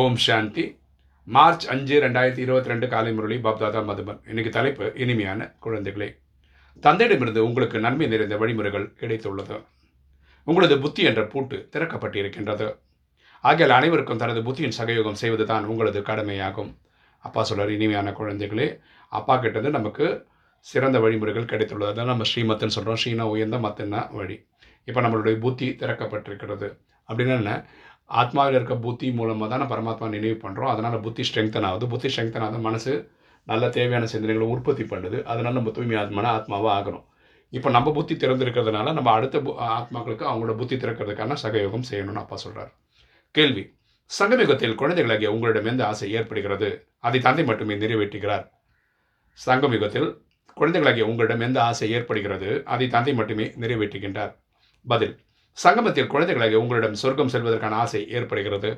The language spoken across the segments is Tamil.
ஓம் சாந்தி. மார்ச் அஞ்சு ரெண்டாயிரத்தி இருபத்தி ரெண்டு காலை முரளி பாப்தாதா மதுபன். இன்னைக்கு தலைப்பு இனிமையான குழந்தைகளே. தந்தையிடமிருந்து உங்களுக்கு நன்மை நிறைந்த வழிமுறைகள் கிடைத்துள்ளது. உங்களது புத்தி என்ற பூட்டு திறக்கப்பட்டிருக்கின்றது. ஆகியால் அனைவருக்கும் தனது புத்தியின் சகயோகம் செய்வது தான் உங்களது கடமையாகும். அப்பா சொல்கிறார் இனிமையான குழந்தைகளே அப்பா கிட்டது நமக்கு சிறந்த வழிமுறைகள் கிடைத்துள்ளது. அதான் நம்ம ஸ்ரீமத்துன்னு சொல்கிறோம் ஸ்ரீனா உயர்ந்த மத்துன்னா வழி. இப்போ நம்மளுடைய புத்தி திறக்கப்பட்டிருக்கிறது. அப்படின்னா என்ன? ஆத்மாவில் இருக்க புத்தி மூலமாக தான் பரமாத்மா நினைவு பண்ணுறோம் அதனால் புத்தி ஸ்ட்ரெங்தன் ஆகுது. புத்தி ஸ்ட்ரெங்தன் ஆகுது. மனசு நல்ல தேவையான சிந்தனைகளை உற்பத்தி பண்ணுது. அதனால் நம்ம தூய்மை ஆத்மான ஆத்மாவாக ஆகணும். இப்போ நம்ம புத்தி திறந்திருக்கிறதுனால நம்ம அடுத்த பு- ஆத்மாக்களுக்கு அவங்களோட புத்தி திறக்கிறதுக்கான சகயோகம் செய்யணும்னு அப்பா சொல்கிறார் கேள்வி. சங்கமிகத்தில் குழந்தைகளாகிய உங்களிடம் எந்த ஆசை ஏற்படுகிறது? அதை தந்தை மட்டுமே நிறைவேற்றுகிறார். சங்கமிகத்தில் குழந்தைகளாகிய உங்களிடம் எந்த ஆசை ஏற்படுகிறது? அதை தந்தை மட்டுமே நிறைவேற்றுகின்றார். பதில். சங்கமத்தில் குழந்தைகளாக உங்களிடம் சொர்க்கம் செல்வதற்கான ஆசை ஏற்படுகிறது.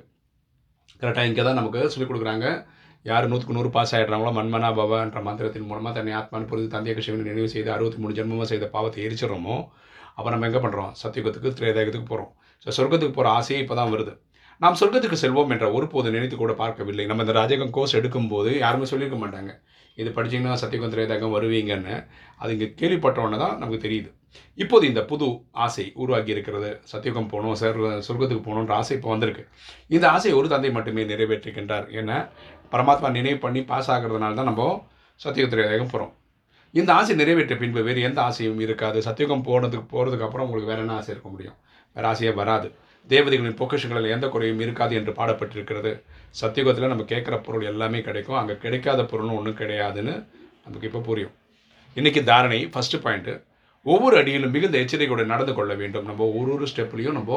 கரெக்டாக இங்கே தான் நமக்கு சொல்லிக் கொடுக்குறாங்க. யார் நூற்றுக்கு நூறு பாஸ் ஆகிடுறாங்களோ மன்மனா பவன்ற மந்திரத்தின் மூலமாக தன்னை ஆத்மான்னு புரிந்து தந்தைய சிவனை நினைவு செய்து அறுபத்தி மூணு ஜென்மமாக செய்த பாவத்தை எரிச்சிடுறோமோ அப்போ நம்ம எங்கே பண்ணுறோம் சத்தியுகத்துக்கு திரேதாயத்துக்கு போகிறோம் ஸோ சொர்க்கத்துக்கு போகிற ஆசையே இப்போ தான் வருது. நாம் சொர்க்கத்துக்கு செல்வோம் என்ற ஒருபோது நினைத்து கூட பார்க்கவில்லை. நம்ம இந்த ராஜகம் கோர்ஸ் எடுக்கும்போது யாருமே சொல்லியிருக்க மாட்டாங்க. இது படிச்சீங்கன்னா சத்தியகம் திரேதாயகம் வருவீங்கன்னு. அது இங்கே கேள்விப்பட்டவொன்னே தான் நமக்கு தெரியுது. இப்போது இந்த புது ஆசை உருவாகி இருக்கிறது சத்தியுகம் போகணும் சார் சொர்க்கத்துக்கு போகணுன்ற ஆசை இப்போ வந்திருக்கு. இந்த ஆசையை ஒரு தந்தை மட்டுமே நிறைவேற்றுகின்றார் ஏன்னா பரமாத்மா நினைவு பண்ணி பாஸ் ஆகிறதுனால தான் நம்ம சத்தியுகத்திரேகம் போகிறோம் இந்த ஆசை நிறைவேற்ற பின்பு வேறு எந்த ஆசையும் இருக்காது. சத்தியுகம் போனதுக்கு போகிறதுக்கு அப்புறம் உங்களுக்கு வேறு என்ன ஆசை இருக்க முடியும்? வேறு ஆசையே வராது. தேவதைகளின் பொக்கிஷங்களில் எந்த குறையும் இருக்காது என்று பாடப்பட்டிருக்கிறது. சத்தியுகத்தில் நம்ம கேட்குற பொருள் எல்லாமே கிடைக்கும். அங்கே கிடைக்காத பொருள்னு ஒன்றும் கிடையாதுன்னு நமக்கு இப்போ புரியும். இன்றைக்கி தாரணை ஃபஸ்ட்டு பாயிண்ட்டு ஒவ்வொரு அடியிலும் மிகுந்த எச்சரிக்கையோடு நடந்து கொள்ள வேண்டும். நம்ம ஒரு ஒரு ஸ்டெப்லேயும் நம்ம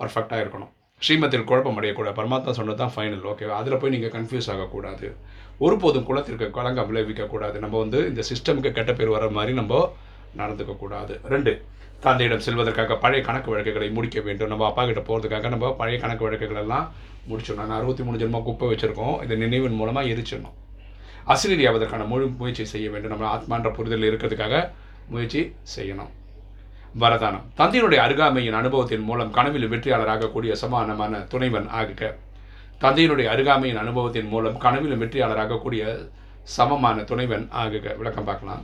பர்ஃபெக்டாக இருக்கணும். ஸ்ரீமத்தில் குழப்பம் அடையக்கூடாது. பரமாத்மா சொன்னது தான் ஃபைனல் ஓகேவா அதில் போய் நீங்கள் கன்ஃபியூஸ் ஆகக்கூடாது. ஒருபோதும் குளத்திற்கு கலங்கம் விளைவிக்கக்கூடாது. நம்ம வந்து இந்த சிஸ்டமுக்கு கெட்ட பேர் வர மாதிரி நம்ம நடந்துக்கக்கூடாது ரெண்டு தந்தையிடம் செல்வதற்காக பழைய கணக்கு வழக்குகளை முடிக்க வேண்டும். நம்ம அப்பா கிட்ட போகிறதுக்காக நம்ம பழைய கணக்கு வழக்குகளெல்லாம் முடிச்சிடணும். நான் அறுபத்தி மூணு ஜென்மம் குப்பை வச்சுருக்கோம். இந்த நினைவின் மூலமாக எரிச்சிடணும். அசிரியாவதற்கான முழு முயற்சி செய்ய வேண்டும். நம்ம ஆத்மான்ற புரிதல் இருக்கிறதுக்காக முயற்சி செய்யணும். வரதானம். தந்தையினுடைய அருகாமையின் அனுபவத்தின் மூலம் கனவில் வெற்றியாளராகக்கூடிய சமானமான துணைவன் ஆகுக தந்தையினுடைய அருகாமையின் அனுபவத்தின் மூலம் கனவிலும் வெற்றியாளராகக்கூடிய சமமான துணைவன் ஆகுக. விளக்கம் பார்க்கலாம்.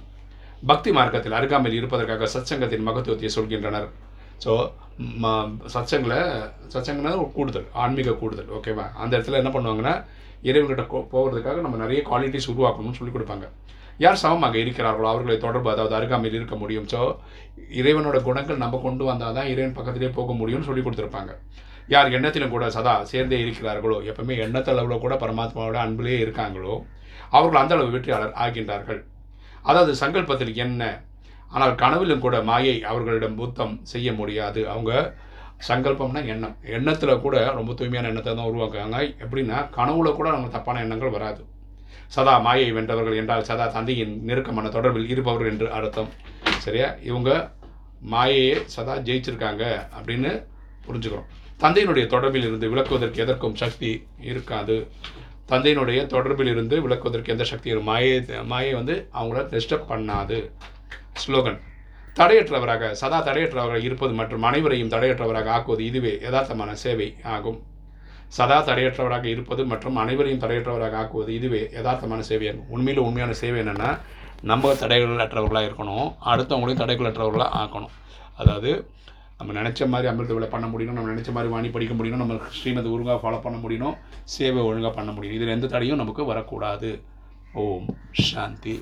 பக்தி மார்க்கத்தில் அருகாமையில் இருப்பதற்காக சத்சங்கத்தின் மகத்துவத்தை சொல்கின்றனர். ஸோ சச்சங்களை சச்சங்கனா ஒரு கூடுதல் ஆன்மீக கூடுதல் ஓகேவா அந்த இடத்துல என்ன பண்ணுவாங்கன்னா இறைவன்கிட்ட போகிறதுக்காக நம்ம நிறைய குவாலிட்டிஸ் உருவாக்கணும்னு சொல்லி கொடுப்பாங்க. யார் சமமாக இருக்கிறார்களோ அவர்களை தொடர்பு அதாவது அருகாமையில் இருக்க முடியும். ஸோ இறைவனோட குணங்கள் நம்ம கொண்டு வந்தால் தான் இறைவன் பக்கத்திலே போக முடியும்னு சொல்லி கொடுத்துருப்பாங்க. யார் எண்ணத்திலும் கூட சதா சேர்ந்தே இருக்கிறார்களோ எப்பவுமே எண்ணத்தளவில் கூட பரமாத்மாவோட அன்பிலே இருக்காங்களோ அவர்கள் அந்த அளவு வெற்றியாளர் ஆகின்றார்கள். அதாவது சங்கல்பத்தில் என்ன ஆனால் கனவிலும் கூட மாயை அவர்களிடம் புத்தம் செய்ய முடியாது. அவங்க சங்கல்பம்னா எண்ணம். எண்ணத்தில் கூட ரொம்ப தூய்மையான எண்ணத்தை தான் உருவாக்குவாங்க எப்படின்னா கனவுல கூட நம்ம தப்பான எண்ணங்கள் வராது. சதா மாயை வென்றவர்கள் என்றால் சதா தந்தையின் நெருக்கமான தொடர்பில் இருப்பவர்கள் என்று அர்த்தம். சரியா? இவங்க மாயையே சதா ஜெயிச்சிருக்காங்க அப்படின்னு புரிஞ்சுக்கிறோம். தந்தையினுடைய தொடர்பில் இருந்து விளக்குவதற்கு எதற்கும் சக்தி இருக்காது. தந்தையினுடைய தொடர்பில் இருந்து விளக்குவதற்கு எந்த சக்தியும் மாயை மாயை வந்து அவங்கள டிஸ்டர்ப் பண்ணாது. ஸ்லோகன். தடையற்றவராக சதா தடையற்றவராக இருப்பது மற்றும் அனைவரையும் தடையற்றவராக ஆக்குவது இதுவே யதார்த்தமான சேவை ஆகும். சதா தடையற்றவராக இருப்பது மற்றும் அனைவரையும் தடையற்றவராக ஆக்குவது இதுவே யதார்த்தமான சேவையாகும் உண்மையில் உண்மையான சேவை என்னென்னா நம்ம தடைகளற்றவர்களாக இருக்கணும் அடுத்தவங்களையும் தடைகளற்றவர்களாக ஆக்கணும். அதாவது நம்ம நினச்ச மாதிரி அமிர்த விலை பண்ண முடியணும் நம்ம நினச்ச மாதிரி வாணி படிக்க முடியணும் நம்ம ஸ்ரீமதி ஒழுங்காக ஃபாலோ பண்ண முடியணும் சேவை ஒழுங்காக பண்ண முடியும் இதில் எந்த தடையும் நமக்கு வரக்கூடாது. ஓம் சாந்தி.